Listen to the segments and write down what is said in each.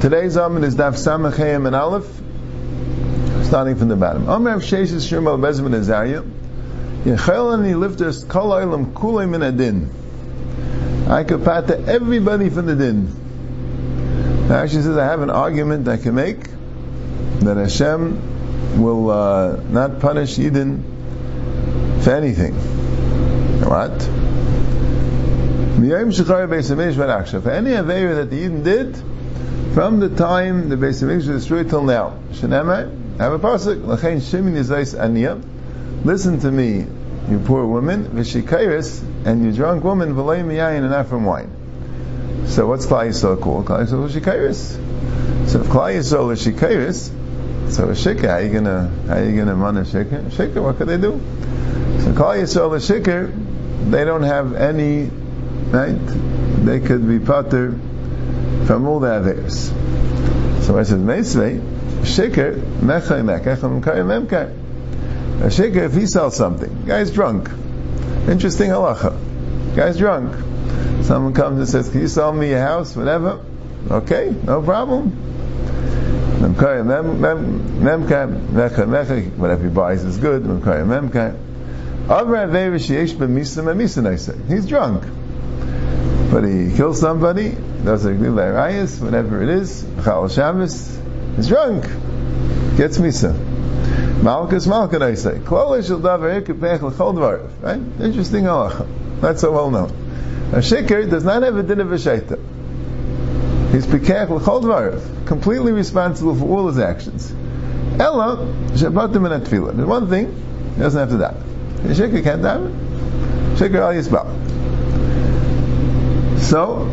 Today's Amid is Daf Samachayim and Aleph, starting from the bottom. Amr of Sheshes Shirmal Bezman Azariah, Yechelani lifters kol oilam kulei min adin. I could pata everybody from the din. She says, I have an argument I can make that Hashem will uh, not punish Yidden for anything. What? For any Aveira that the Yidden did, from the time the Beis Hamikdash was destroyed till now. Shenema, have a pasuk. Lachein shimin yizais aniya. Listen to me, you poor woman. V'shikairis, and you drunk woman. V'lei miyayin, and not from wine. So what's Klal Yisrael called? Klal Yisrael is. So if Klal Yisrael is so a shikah, how you gonna how you gonna run a shikah? Shikah, what could they do? So Klal Yisrael is. They don't have any right. They could be pater from all the Averis. So I said, Meisvei, Shikr, Mechai Mekach, Mekar Memkar. A Shikr, if he sells something, guy's drunk. Interesting halacha. Guy's drunk. Someone comes and says, can you sell me a house, whatever? Okay, no problem. Memkar Memkar, Mechai Mechai, whatever he buys is good, He's drunk but he kills somebody, does a Rayas, whatever it is, Chal Shabbos, he's drunk, gets Misa. Malchus Malkan, I say. Right? Interesting halacha. Not so well known. A shikr does not have a din of a shaita. He's pekech l'chol. Completely responsible for all his actions. Ella, shabatim in a tefillah. There's one thing, he doesn't have to die. A shikr can't die. Shikr al yisbal. So,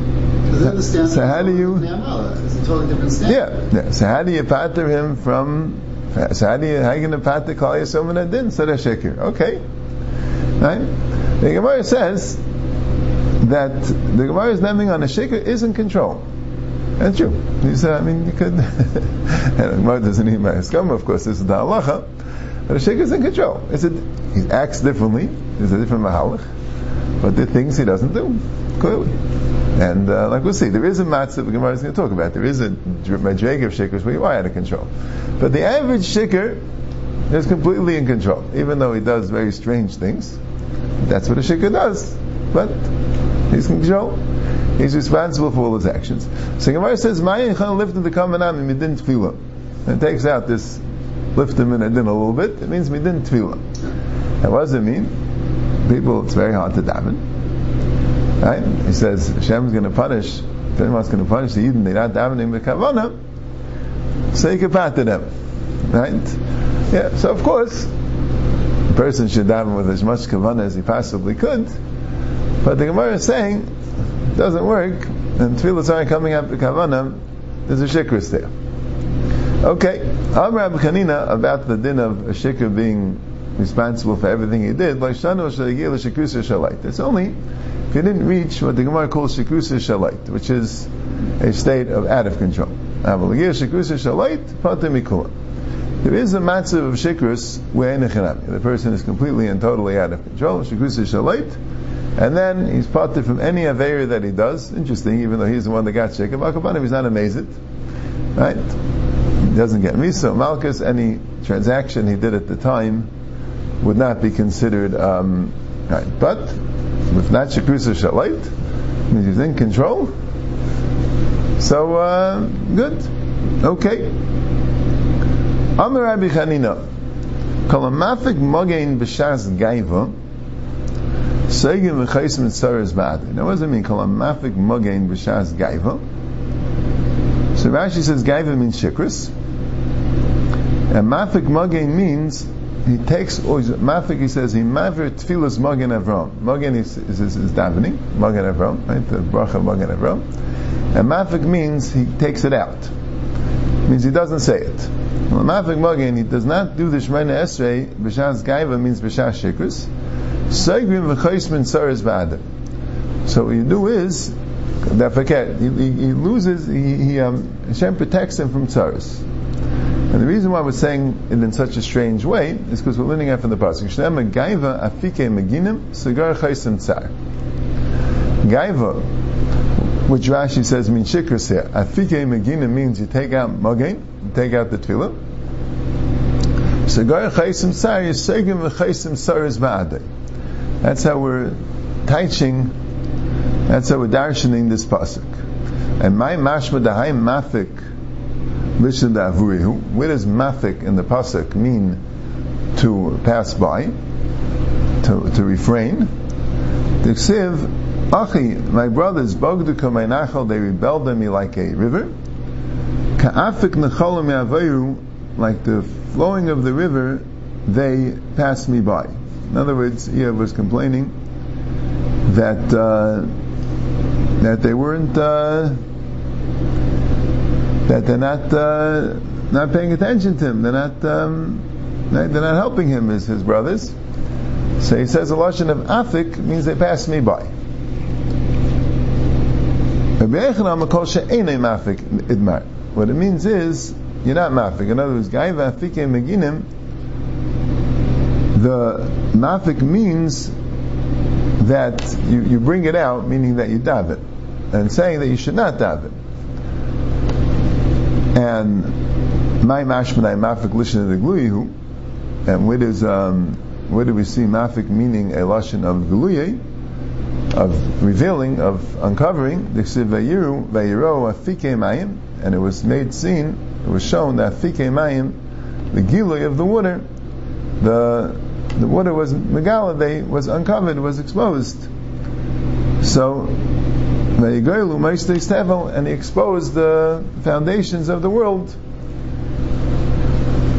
so, so how do you? It's a totally different standard. Yeah, yeah. So how do you pater him from? So how do you how you going to pater Yisrael and Adin? That's shekir. Okay, right? The Gemara says that the Gemara is naming on a shekir is in control. That's true. He said, I mean, you could. and the Gemara doesn't need my skam, of course. This is the halacha. But a shekir is in control. It's a, he acts differently. There's a different mahalach. But the things he doesn't do clearly. And uh, like we'll see, there is a matzah the Gemara is going to talk about. There is a madrega of shikers where you are out of control. But the average shikr is completely in control, even though he does very strange things. That's what a shikr does. But he's in control. He's responsible for all his actions. So Gemara says, "Mayin chan lifted the kamanam midin tefillah." And it takes out this lift him in a a little bit. It means midin tefillah. And what does it mean? People, it's very hard to daven. Right? He says Hashem's going to punish. Anyone's going to punish the Eden, they're not davening the kavana. So you can pater them, right? Yeah. So of course, a person should daven with as much kavana as he possibly could. But the Gemara is saying it doesn't work, and tefillahs aren't coming up the kavana. There's a shikris there. Okay, Amr Kanina about the din of a shikr being responsible for everything he did. It's only if he didn't reach what the Gemara calls shikusa shalit, which is a state of out of control. There is a matzah of shikrus where the person is completely and totally out of control, shikusa shalit, and then he's parted from any aver that he does. Interesting, even though he's the one that got shaken. Malkabanim, he's not amazed, right? He doesn't get miso. Malchus, any transaction he did at the time would not be considered um, right. But with not Shakrusa Shalit, means he's in control. So, uh, good. Okay. Amar Rabbi Chanina, Kalamafik Mogain B'Shas Gaiva, Seigim V'Chaisim Tzaras Ba'ad. Now, what does it mean? Kalamafik Mogain B'Shas Gaiva. So Rashi says Gaiva means Shikris. And Mafik Mogain means he takes, oh, Mafik, he says, he mavir tefillas Magen Avram. Magen is, is, is, is davening, Magen Avram, right? The bracha Magen Avram. And Mafik means he takes it out. Means he doesn't say it. Well, Mafik Magen, he does not do the Shemana Esrei, B'shas Gaiva means B'shas Shikris. Segrim v'chaismin saris ba'adim. So what you do is, that forget, he, he, he loses, he, he um, Hashem protects him from tsaris. And the reason why we're saying it in such a strange way is because we're learning out from the pasuk. Shnei gaiva afike meginim segar chaysim tsar. Gaiva, which Rashi says means shikras here. Afike megina means you take out you take out the tefillah. Sagar chaysim sar yisegim v'chaysim sar is ba'adei. That's how we're teaching, that's how we're darshaning this pasuk. And my mashma dahaim mafik avurihu. Where does mafik in the pasuk mean to pass by, to, to refrain? The Achi, my brothers, Bogduka my nachal, they rebelled at me like a river. Ka'afik necholim yavayu, like the flowing of the river, they passed me by. In other words, Iyov was complaining that uh, that they weren't uh, that they're not uh, not paying attention to him. They're not um, they're not helping him as his brothers. So he says a lashon of afik means they pass me by. What it means is, you're not mafik. In other words, gai v'afike meginim, the mafik means that you, you bring it out, meaning that you daven, and saying that you should not daven. And my mashmanai mafik lishon the gluyihu, and where does um, where do we see mafik meaning a lashon of gluye? of revealing, of uncovering, the Vayiru, Vayiro, Afike Mayim, and it was made seen, it was shown that Afike Mayim, the Gilui of the water, the the water was Megala, they was uncovered, was exposed. So and he exposed the foundations of the world.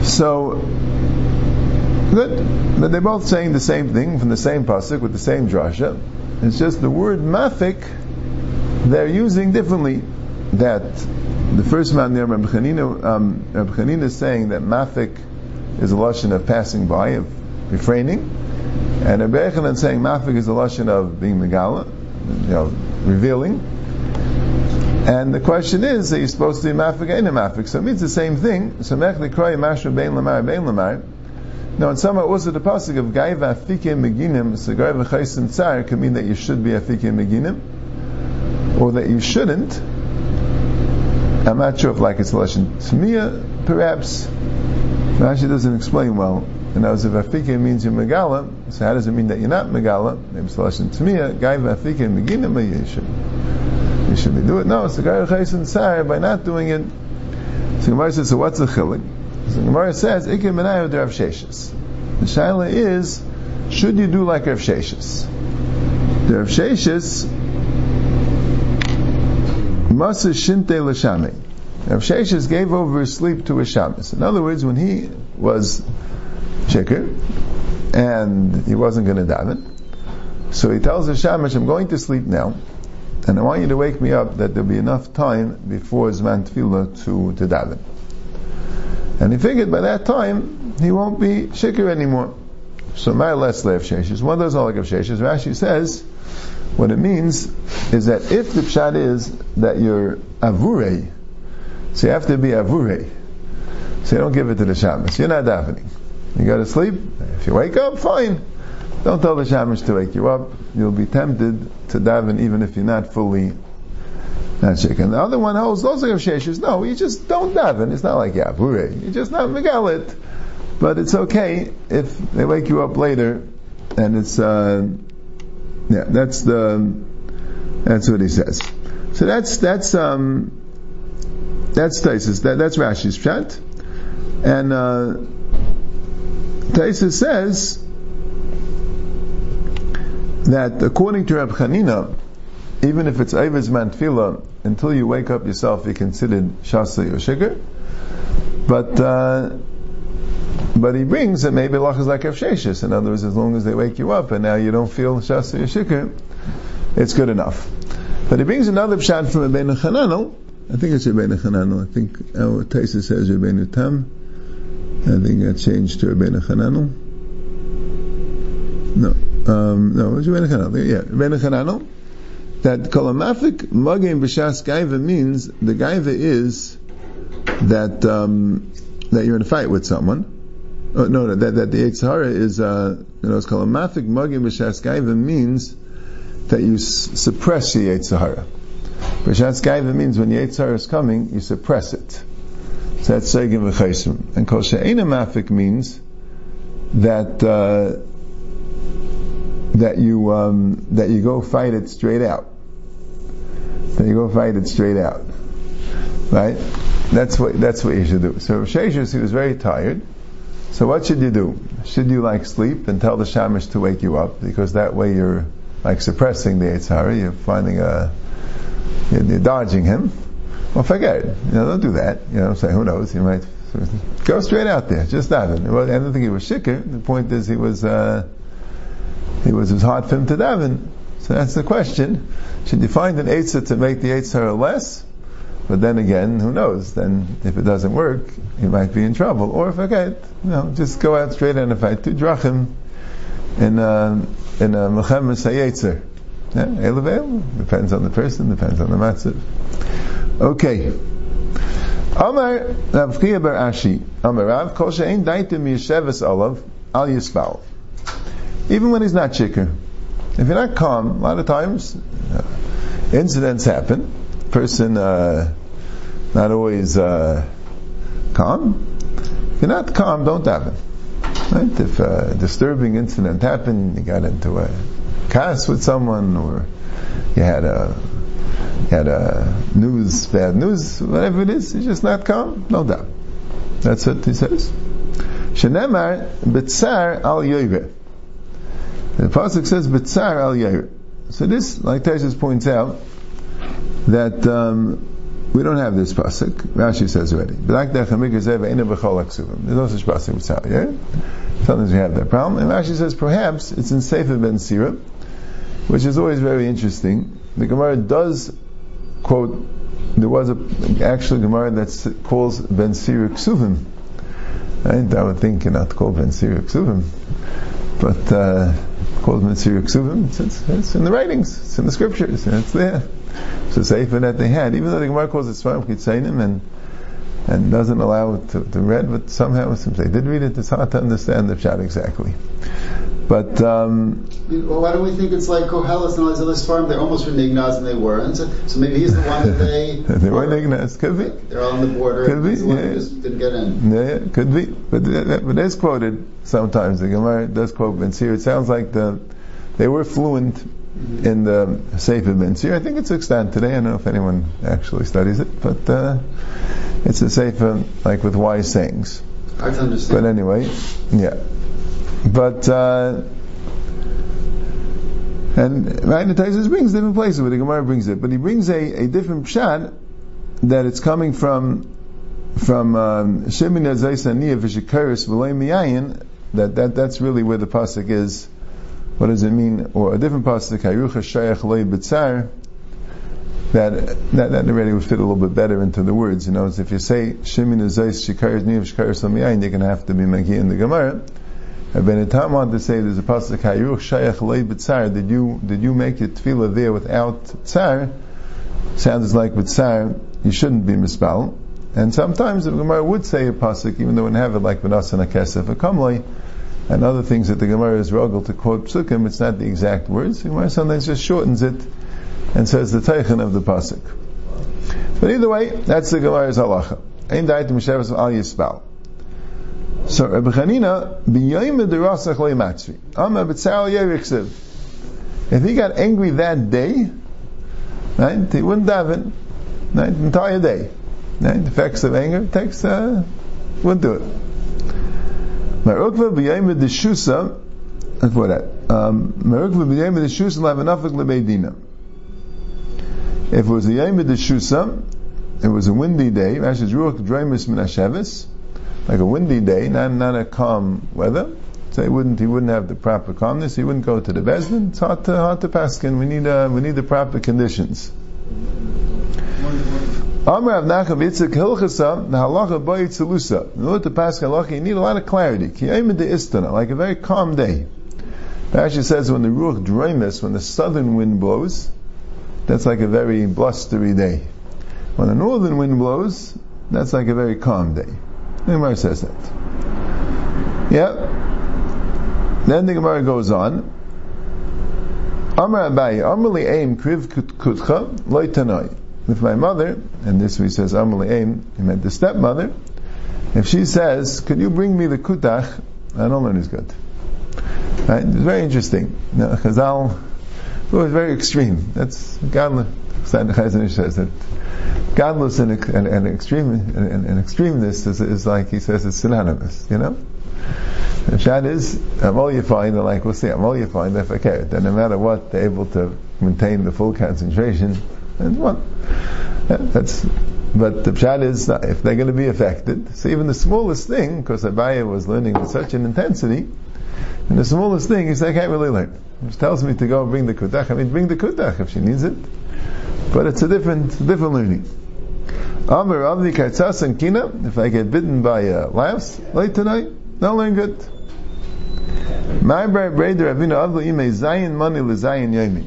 So good. But they're both saying the same thing from the same pasuk with the same drasha. It's just the word mafik they're using differently. That the first man there, Rabbi Chanina, um, Chanina is saying that mafik is a lashon of passing by, of refraining, and Rabbi Echanan saying mafik is a lashon of being megala, you know, revealing. And the question is, are you supposed to be mafik and mafik? So it means the same thing. So mech likroy mashra bein lamar bein lamar. Now, in some also the pasuk of Gaiva Afike Meginim, so Gaiva Chaysim Tsar can mean that you should be Afike Meginim, or that you shouldn't. I'm not sure if like it's Lashon Tmiya, uh, perhaps. Rashi doesn't explain well. And as if Afike means you're Megala, so how does it mean that you're not Megala? Maybe it's Lashon Tmiya, Gaiva Afike Meginim, should, you should be doing it. No, it's the Gaiva Chaysim Tsar, by not doing it. So Gemara says, so what's the chilik? So Gemara says, Ikim Benayu Rav Sheshes. The Shaila is, should you do like Rav Sheshes? The Rav Sheshes, Masa Shinte Lashami. Rav Sheshes gave over his sleep to a shamus. In other words, when he was shikr, and he wasn't going to daven, so he tells the shamish, I'm going to sleep now, and I want you to wake me up that there'll be enough time before Zman Tefillah to, to daven. And he figured by that time he won't be shikr anymore. So my less slave sheshes. One doesn't like of sheshes. Rashi says what it means is that if the pshat is that you're avure, so you have to be avure. So you don't give it to the shamas. You're not davening. You go to sleep. If you wake up, fine. Don't tell the shamash to wake you up. You'll be tempted to daven even if you're not fully not chicken. The other one holds those are sheshes. No, you just don't daven. It's not like yavure. You just not megalit. But it's okay if they wake you up later, and it's uh, yeah. That's the that's what he says. So that's that's um, that's Taisus. That, that's Rashi's chat, and uh, Taisus says that according to Reb Chanina, even if it's Eivis Mantfila, until you wake up yourself, you're considered Shasa or Shikr. But, uh, but he brings that maybe Allah is like Avsheshis. In other words, as long as they wake you up and now you don't feel Shasa or Shikr, it's good enough. But he brings another pshat from Rabbeinu Chananel. I think it's Rabbeinu Chananel. I think our Taisa says Rabbeinu Tam. I think that changed to Rabbeinu Chananel. No, um, no, it's Rabbeinu Chananel. Yeah, Rabbeinu Chananel that kalamafik magim b'shas gaiva means the gaiva is that um, that you're in a fight with someone. Oh, no, no, that, that the Yitzhara is, uh, you know, it's kalamafik magim b'shas gaiva means that you s- suppress the Yitzhara. B'shatz gaiva means when the Yitzhar is coming, you suppress it. So that's Segim v'chaisim. And Kol She'ena Mafik means that, uh, that you, um, that you go fight it straight out. That you go fight it straight out. Right? That's what, that's what you should do. So Sheshus, he was very tired. So what should you do? Should you like sleep and tell the shamish to wake you up? Because that way you're like suppressing the Yitzhara, you're finding a, you're, you're dodging him. Well, forget it. You know, don't do that. You know, say, who knows? You might go straight out there. Just daven. Well, I don't think he was shikr. The point is, he was, uh, he was, it was hard for him to daven. So that's the question. Should you find an Eitzah to make the Eitzah less? But then again, who knows? Then if it doesn't work, you might be in trouble. Or forget, you know, just go out straight and fight two drachim in a, in a Mechem Sayetzer. Yeah. Depends on the person, depends on the matzah. Okay. Amar Rav Chiya Bar Ashi. Amar Rav Kol Daitim Olav Al Yisbal. Even when he's not chicker. If you're not calm, a lot of times uh, incidents happen. Person uh, not always uh, calm. If you're not calm, don't happen. Right? If a disturbing incident happened, you got into a cast with someone, or you had a had a news, bad news, whatever it is, you're just not calm, no doubt. That's what he says. Shenemar b'tzar al yoyre. The pasuk says b'tzar al yoyre. So this, like Tesis points out, that um, we don't have this pasuk. Rashi says already. There's no such pasuk b'tzar al. Sometimes we have that problem. And Rashi says perhaps it's in Sefer Ben Sira, which is always very interesting. The Gemara does quote, there was a actual Gemara that calls Ben Sira Ksuvim. Right? I would think you're not called Ben Sira Ksuvim, but uh, called Ben Sira Ksuvim. It's, it's, in the writings, it's in the scriptures, and it's there. It's a sefer that they had, even though the Gemara calls it Svarim Chitzainim and and doesn't allow it to, to read, but somehow since they did read it, it's hard to understand the pshat exactly. But um, well, why don't we think it's like Kohelis and all these other farm? They're almost from Ignaz and they weren't. so, so maybe he's the one that they they were Ignaz. Could be. They're all on the border. Could be. He's the one Yeah. just didn't get in. Yeah, yeah, could be. But uh, but it's quoted sometimes. The Gemara does quote Ben. It sounds like the they were fluent in the Sefer Ben. I think it's extant today. I don't know if anyone actually studies it, but uh, it's a Sefer like with wise sayings. Hard to understand. But anyway, yeah. But uh, and right, Taisus brings different places where the Gemara brings it, but he brings a, a different pshat that it's coming from from um, Shemin Azaysaniya Vishikaris Miyayin. That that that's really where the pasuk is. What does it mean? Or a different pasuk, Hayrucha Shayach Lei B'tzar. That, that that already would fit a little bit better into the words. You know, if you say Shemin Azays Shikaris Niyav Shikaris Miyayin, you're going to have to be Magi in the Gemara. Ben Tam wanted to say there's a pasuk Hayruch Shayach Lei B'tzar. Did you did you make your tefillah there without tzar? Sounds like with you shouldn't be misspelled. And sometimes the Gemara would say a pasuk, even though wouldn't have it like Vanasana Kesef a Kamloi, and other things that the Gemara is ruggled to quote psukim. It's not the exact words. The Gemara sometimes just shortens it and says the teichen of the pasuk. But either way, that's the Gemara's halacha. Ein dait mishavas al yisbal. So Rabbi Chanina. If he got angry that day, right, he wouldn't daven, right, the entire day. Right, the effects of anger takes, uh, wouldn't do it. Merukva b'yoyim deshusa, that's what that. Um, Merukva b'yoyim deshusa lavanafik lebeidina. If it was a yom deshusa, it was a windy day. Rashi's ruach min like a windy day, not not a calm weather. So he wouldn't he wouldn't have the proper calmness. He wouldn't go to the bezdin. It's hard to hard to paskin. We need uh, we need the proper conditions. Amr Rav Nachum Yitzchak Hilchasa the halacha by Yitzalusa. In order to pass halacha, you need a lot of clarity. Kiyayim de istana, like a very calm day. Rashi says when the ruach dreimus, when the southern wind blows, that's like a very blustery day. When the northern wind blows, that's like a very calm day. The Gemara says that. Yeah. Then the Gemara goes on. Amar Abayi, Amar li aim kriv kutcha tanoi. with my mother, and this he says Amalei Aim, he meant the stepmother, if she says, could you bring me the kutach, I don't learn as good. Right? It's very interesting. Know, Chazal it was very extreme. That's godless. Chazon Ish says that godless and, and, and extreme and, and extremeness is, is, like he says it's synonymous. You know. The shot is all you find. Like we'll see. I'm all you find. If okay, then no matter what, they're able to maintain the full concentration. And what? That's. But the pshat is if they're going to be affected. So even the smallest thing, because Abaya was learning with such an intensity, and the smallest thing, is I can't really learn. Which tells me to go and bring the kutach. I mean, bring the kutach if she needs it. But it's a different, different learning. Amr Avni Kartzas and Kina, if I get bitten by uh, louse late tonight, don't learn good. My brother Avinu Avlu Ime Zayin Money Zayin Yomi,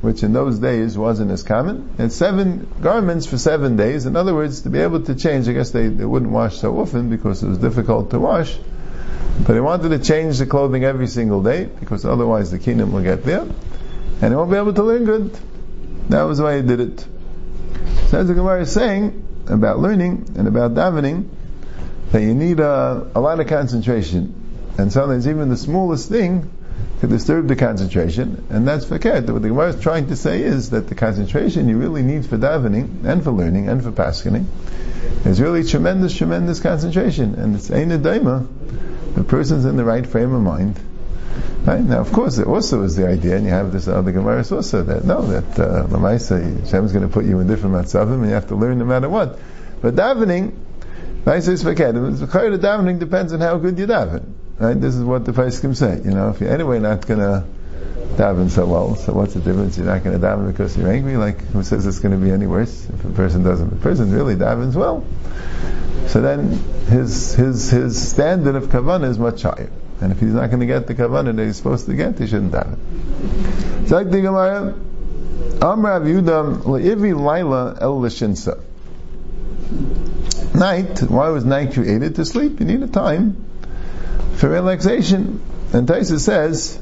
which in those days wasn't as common. And seven garments for seven days. In other words, to be able to change, I guess they, they wouldn't wash so often because it was difficult to wash. But he wanted to change the clothing every single day because otherwise the kingdom will get there and he won't be able to learn good. That was why he did it. So as the Gemara is saying about learning and about davening, that you need a, a lot of concentration. And sometimes even the smallest thing could disturb the concentration, and that's fakir. What the Gemara is trying to say is that the concentration you really need for davening and for learning and for paskening is really tremendous, tremendous concentration. And it's Ein Daima the person's in the right frame of mind. Right? Now, of course, it also is the idea, and you have this other Gemara also that no, that uh, Lamaisa, is going to put you in different matzavim, and you have to learn no matter what. But davening, Maisa is forgetting. The davening depends on how good you daven. Right? This is what the Paiskim say. You know, if you're anyway not going to daven so well, so what's the difference? You're not going to daven because you're angry. Like who says it's going to be any worse if a person doesn't? The person really davens well. So then his his his standard of kavanah is much higher. And if he's not going to get the kavanah that he's supposed to get, he shouldn't have it. Like the Gemara, Amrav Yudam le'ivi laila el l'shinsa. Night, why was night created? To sleep. You need a time for relaxation. And Taisa says,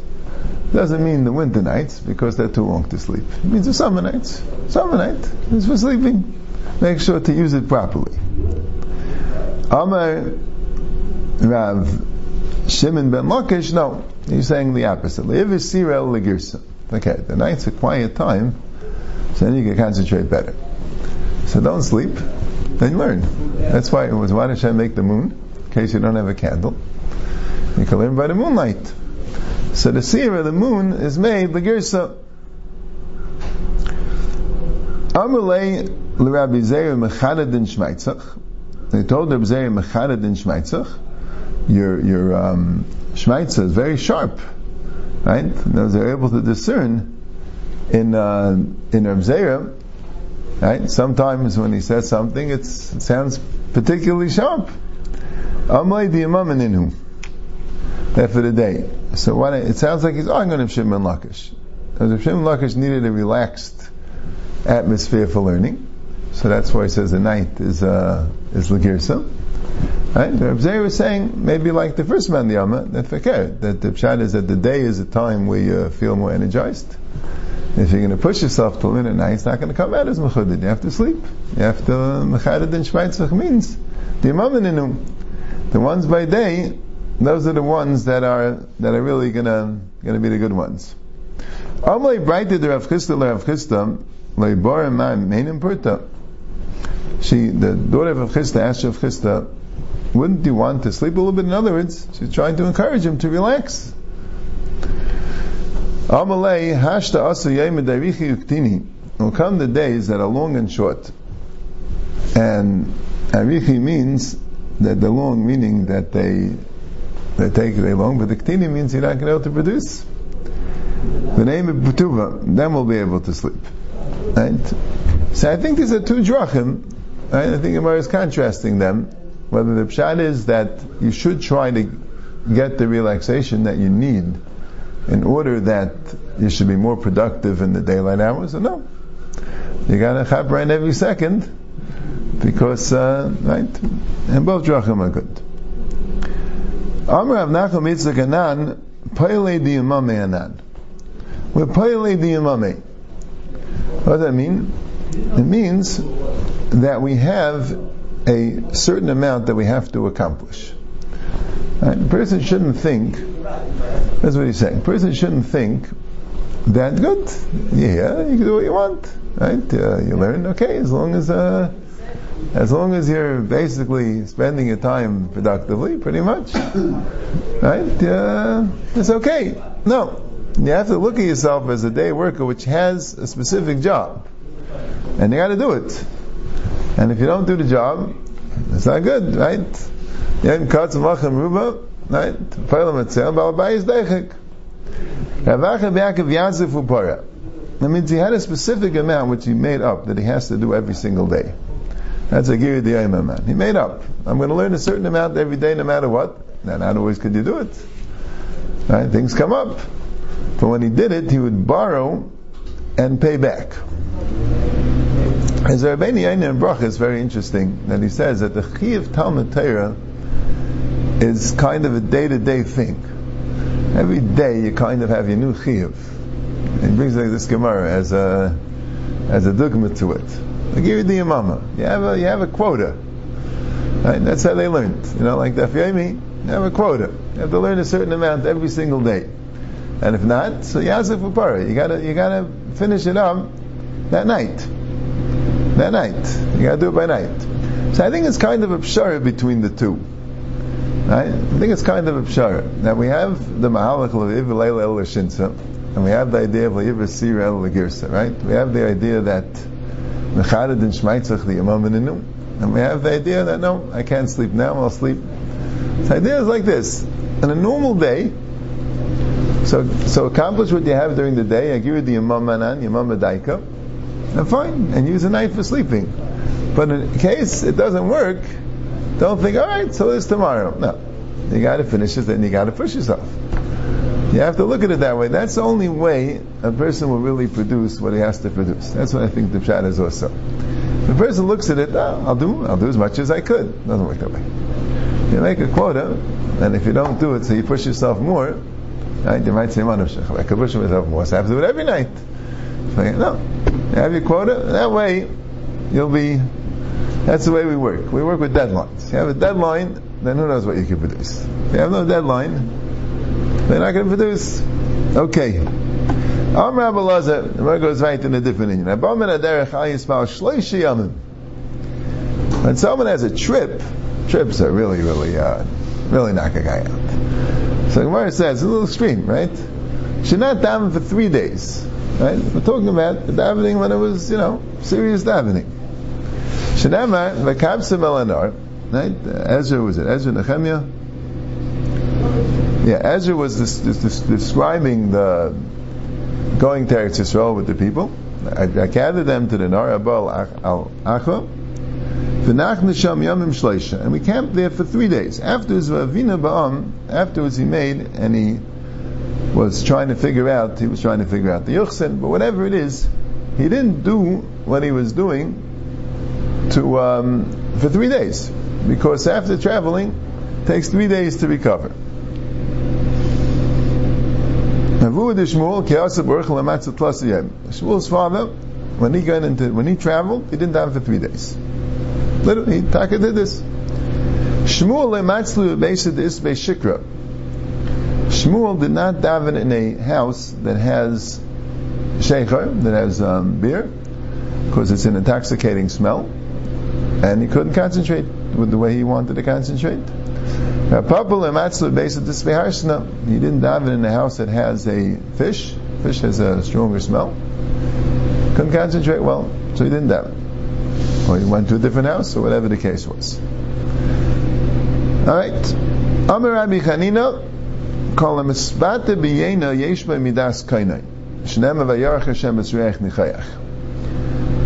doesn't mean the winter nights, because they're too long to sleep. It means the summer nights. Summer night is for sleeping. Make sure to use it properly. Amar Rav Shimon ben Lakish, no, he's saying the opposite. Okay, the night's a quiet time, so then you can concentrate better. So don't sleep, then learn. That's why it was why did I make the moon? In case you don't have a candle. You can learn by the moonlight. So the seer of the moon is made Lagirsa. Amalei l'Rabbi Zeir Mechadadin Shmaitzach. They told Reb Zeir Mecharad in your your um, is very sharp, right? Those are able to discern in uh, in Zeir, right? Sometimes when he says something, it sounds particularly sharp. Amlay the Imam That for the day. So it sounds like he's arguing Reb Shimon Lakish. Reb Shimon Lakish needed a relaxed atmosphere for learning. So that's why he says the night is uh, is Lagirsa. Right? The was saying maybe like the first man the Yama that that the pshat is that the day is a time where you feel more energized. If you're going to push yourself to learn at night, it's not going to come out as mechudid. You have to sleep. You have to mechadid and shmaitzach means the imam The ones by day, those are the ones that are that are really going to going to be the good ones. Amalei brighted Rav Chisda Rav Chisda leiborim man meinim purta she, the daughter of Chisda asked Rav Chisda, wouldn't you want to sleep a little bit? In other words, she's trying to encourage him to relax. Amalei hashta asu uktini. Will come the days that are long and short. And arichi means that the long meaning that they they take they long, but the ktini means you're not going to be able to produce. The name of Butuva, then we'll be able to sleep. Right? So I think these are two drachim Right? I think Gemara is contrasting them. Whether the pshat is that you should try to get the relaxation that you need in order that you should be more productive in the daylight hours, or no. You got to chap right every second because, uh, right? And both drachim are good. Amr Rav Nachum Yitzchak Anan, Paile di Anan. We're Paile di. What does that mean? It means that we have a certain amount that we have to accomplish. Right? A person shouldn't think, that's what he's saying, a person shouldn't think that good, yeah, you can do what you want, right? Uh, you learn, okay, as long as, uh, as long as you're basically spending your time productively, pretty much, right? Uh, it's okay. No, you have to look at yourself as a day worker which has a specific job, and you got to do it. And if you don't do the job, it's not good, right? Katz machem ruba, right? Etzel, deichik. Ravacha Yaakov. That means he had a specific amount which he made up that he has to do every single day. That's a Giri Diyayim man. He made up. I'm going to learn a certain amount every day no matter what. Now, not always could you do it. Right? Things come up. But when he did it, he would borrow and pay back. As Rabbeinu Yaina in Brach is very interesting that he says that the Chiv Talmud Torah is kind of a day-to-day thing. Every day you kind of have your new Chiv. He brings like this Gemara as a as a dogma to it. Like you the imama. You have a you have a quota. Right? That's how they learned. You know, like the Yomi, you have a quota. You have to learn a certain amount every single day. And if not, so Yazif Upara. You gotta you gotta finish it up that night. That night. You gotta do it by night. So I think it's kind of a pshara between the two. Right? I think it's kind of a pshara. That we have the Mahalach of Ivilayla El Shinsa, and we have the idea of Iva Sira El Girsa, right? We have the idea that Mechadad and Shmaitzach the Imam and we have the idea that no, I can't sleep now, I'll sleep. The idea is like this. On a normal day, so, so accomplish what you have during the day. I give you the Yamam Manan, And fine, and use the night for sleeping. But in case it doesn't work, don't think, all right, so it's tomorrow. No, you got to finish it, then you got to push yourself. You have to look at it that way. That's the only way a person will really produce what he has to produce. That's what I think the pshat is also. The person looks at it, oh, I'll do, I'll do as much as I could. Doesn't work that way. You make a quota, and if you don't do it, so you push yourself more, right? You might say, I could push myself more, so I have to do it every night. So, no, have your quota. That way, you'll be. That's the way we work. We work with deadlines. You have a deadline, then who knows what you can produce. If you have no deadline, they're not going to produce. Okay. Am Rabbi Lazar, the Gemara goes right in a different union. When someone has a trip, trips are really, really, uh, really knock a guy out. So Gemara says, it's a little extreme, right? Should not daven for three days, right? We're talking about the davening when it was, you know, serious davening. Shenamar, v'kabsa melanar, right? Ezra, was it Ezra Nehemiah? Yeah, Ezra was this, this, this, describing the going to Eretz Yisrael with the people. I, I gathered them to the Nar Abal al Acha. And we camped there for three days. Afterwards, Avina Ba'am, afterwards he made, and he was trying to figure out, he was trying to figure out the Yuchsin, but whatever it is, he didn't do what he was doing to um, for three days. Because after traveling, it takes three days to recover. Shmuel's father, when he got into, when he traveled, he didn't daven for three days. Literally, Taka did this. Shmuel lematzlu beisad is shikra. Shmuel did not daven in a house that has shecher, that has um, beer, because it's an intoxicating smell, and he couldn't concentrate with the way he wanted to concentrate. He didn't daven in a house that has a fish. Fish has a stronger smell. Couldn't concentrate well, so he didn't daven. Or he went to a different house, or whatever the case was. Alright. Amir Rabbi Chanina, call him Espate b'yena yeshba midas kainai. Shnema vayarach Hashem esreich nichayach.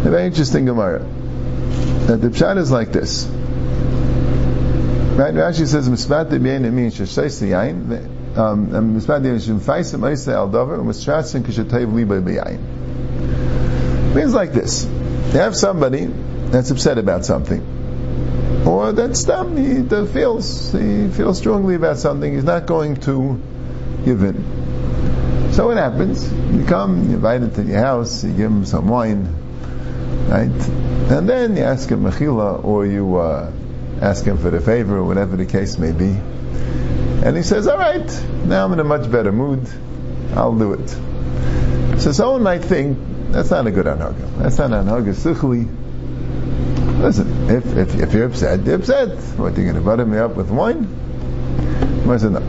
A very interesting Gemara. That the pshat is like this. Right? Rashi says, "Mispat de'bein emin sheshes yain." Um, Mispat de'bein shemfaisim oisei al davar u'misratzin kishatev liba b'yain. Means like this: you have somebody that's upset about something, or that's dumb. He feels he feels strongly about something. He's not going to give in. So what happens? You come, you invite him to your house, you give him some wine, Right? And then you ask him mechila, or you uh, ask him for the favor, or whatever the case may be. And he says, all right, now I'm in a much better mood, I'll do it. So someone might think, that's not a good anhaga. That's not an anhaga sichli. Listen, if, if, if you're upset, you're upset. What, are you're going to butter me up with wine? I said, no.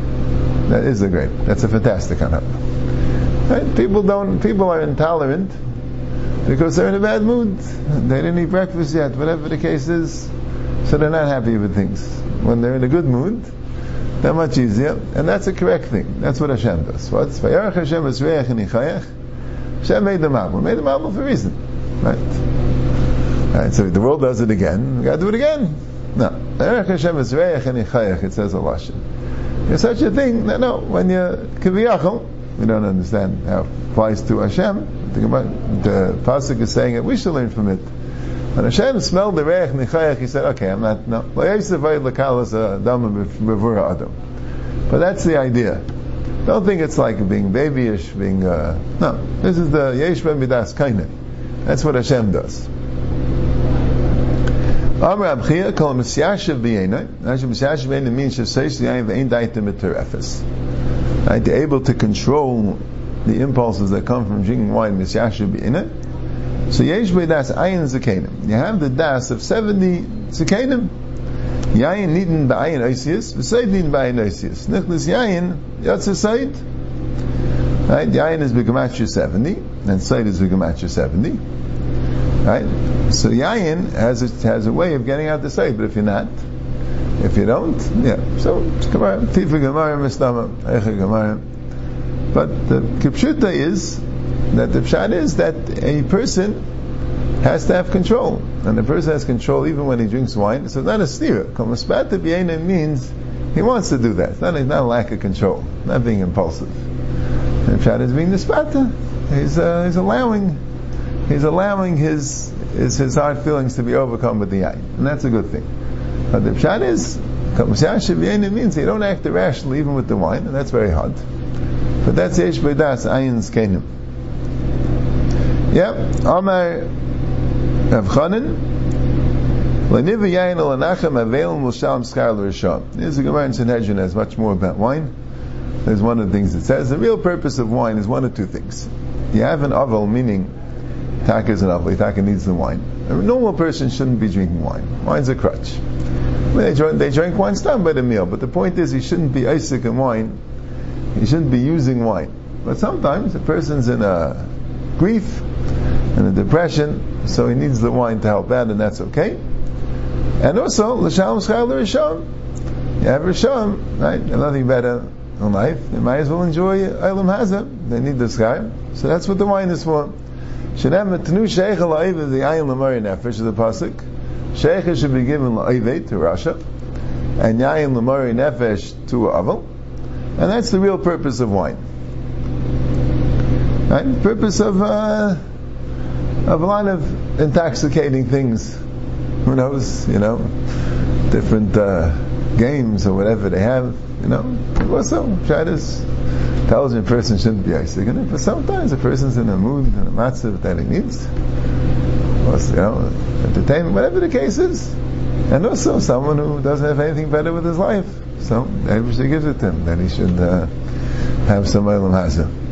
That is a great, that's a fantastic anhaga. Right? People don't, people are intolerant because they're in a bad mood. They didn't eat breakfast yet, whatever the case is. So they're not happy with things. When they're in a good mood, they're much easier, and that's a correct thing. That's what Hashem does. What's Hashem Hashem made the Mabul. Made the Mabul for a reason. Right? Right, so the world does it again, we gotta do it again. No. Vayarach Hashem Esreich and it says a Lashon. There's such a thing that no, when you're Kiviyachal, we don't understand how it applies to Hashem. The pasuk is saying it. We should learn from it. When Hashem smelled the reich nichayach, he said, "Okay, I'm not no." But that's the idea. Don't think it's like being babyish, being uh, no. This is the yesh ben midas kaina. That's what Hashem does. Amr Abchia kol misyashiv. Hashem misyashiv b'yena means sheseish yayin v'ein daitim eterefes. Right, able to control the impulses that come from drinking wine, misyashiv in. So yesh das ayin zakenim. You have the das of 70 zakenim. Yayin nidin ba'ayin oisius, v'seid nidin ba'ayin oisius. Nichlis yayin, yatsa seid. Right? Yayin is begamatcha 70, and seid is begamatcha 70. Right? So yayin has a, has a way of getting out the seid, but if you're not, if you don't, yeah. So, Tifa Gemara, Mistama, Eicha Gemara. But the kipshuta is that the pshat is that a person has to have control, and the person has control even when he drinks wine. So it's not a steer. Kamaspata b'yena means he wants to do that. It's not, not a lack of control, not being impulsive. And pshat is being the spata. He's uh, he's allowing he's allowing his, his his hard feelings to be overcome with the eye, and that's a good thing. But the pshat is Kamaspata ah, means you don't act irrationally even with the wine, and that's very hard. But that's Yesh B'das Ayin Skenim. Yep. Amar Rav Chanan. Leniva Yayin Alanachem Avelim L'Shalom Skar L'Rishon. There's a Gemara in Sanhedrin has much more about wine. There's one of the things it says. The real purpose of wine is one of two things. You have an aval, meaning Taka is an aval. Taka needs the wine. A normal person shouldn't be drinking wine. Wine's a crutch. They drink, they drink wine, it's by the meal. But the point is, he shouldn't be Isaac in wine He shouldn't be using wine. But sometimes a person's in a grief and a depression, so he needs the wine to help out, and that's okay. And also, l'shalom schar l'rishon. You have rishon, right? And nothing better in life. They might as well enjoy Eilam Hazah. They need the schar. So that's what the wine is for. Shenem tenu sheikh is the ayin lamari nefesh of the pasuk. Sheikh should be given la'ivet to Rasha, and yayin lamari nefesh to Aval. And that's the real purpose of wine. Right? The purpose of, uh, of a lot of intoxicating things. Who knows, you know, different uh, games or whatever they have, you know. Also, Shadis, intelligent person shouldn't be Isaac but sometimes a person's in a mood and a matzah that he needs. Or, you know, entertainment, whatever the case is. And also someone who doesn't have anything better with his life. So, everybody gives it to him, Then he should uh, have some Eilam Hazah.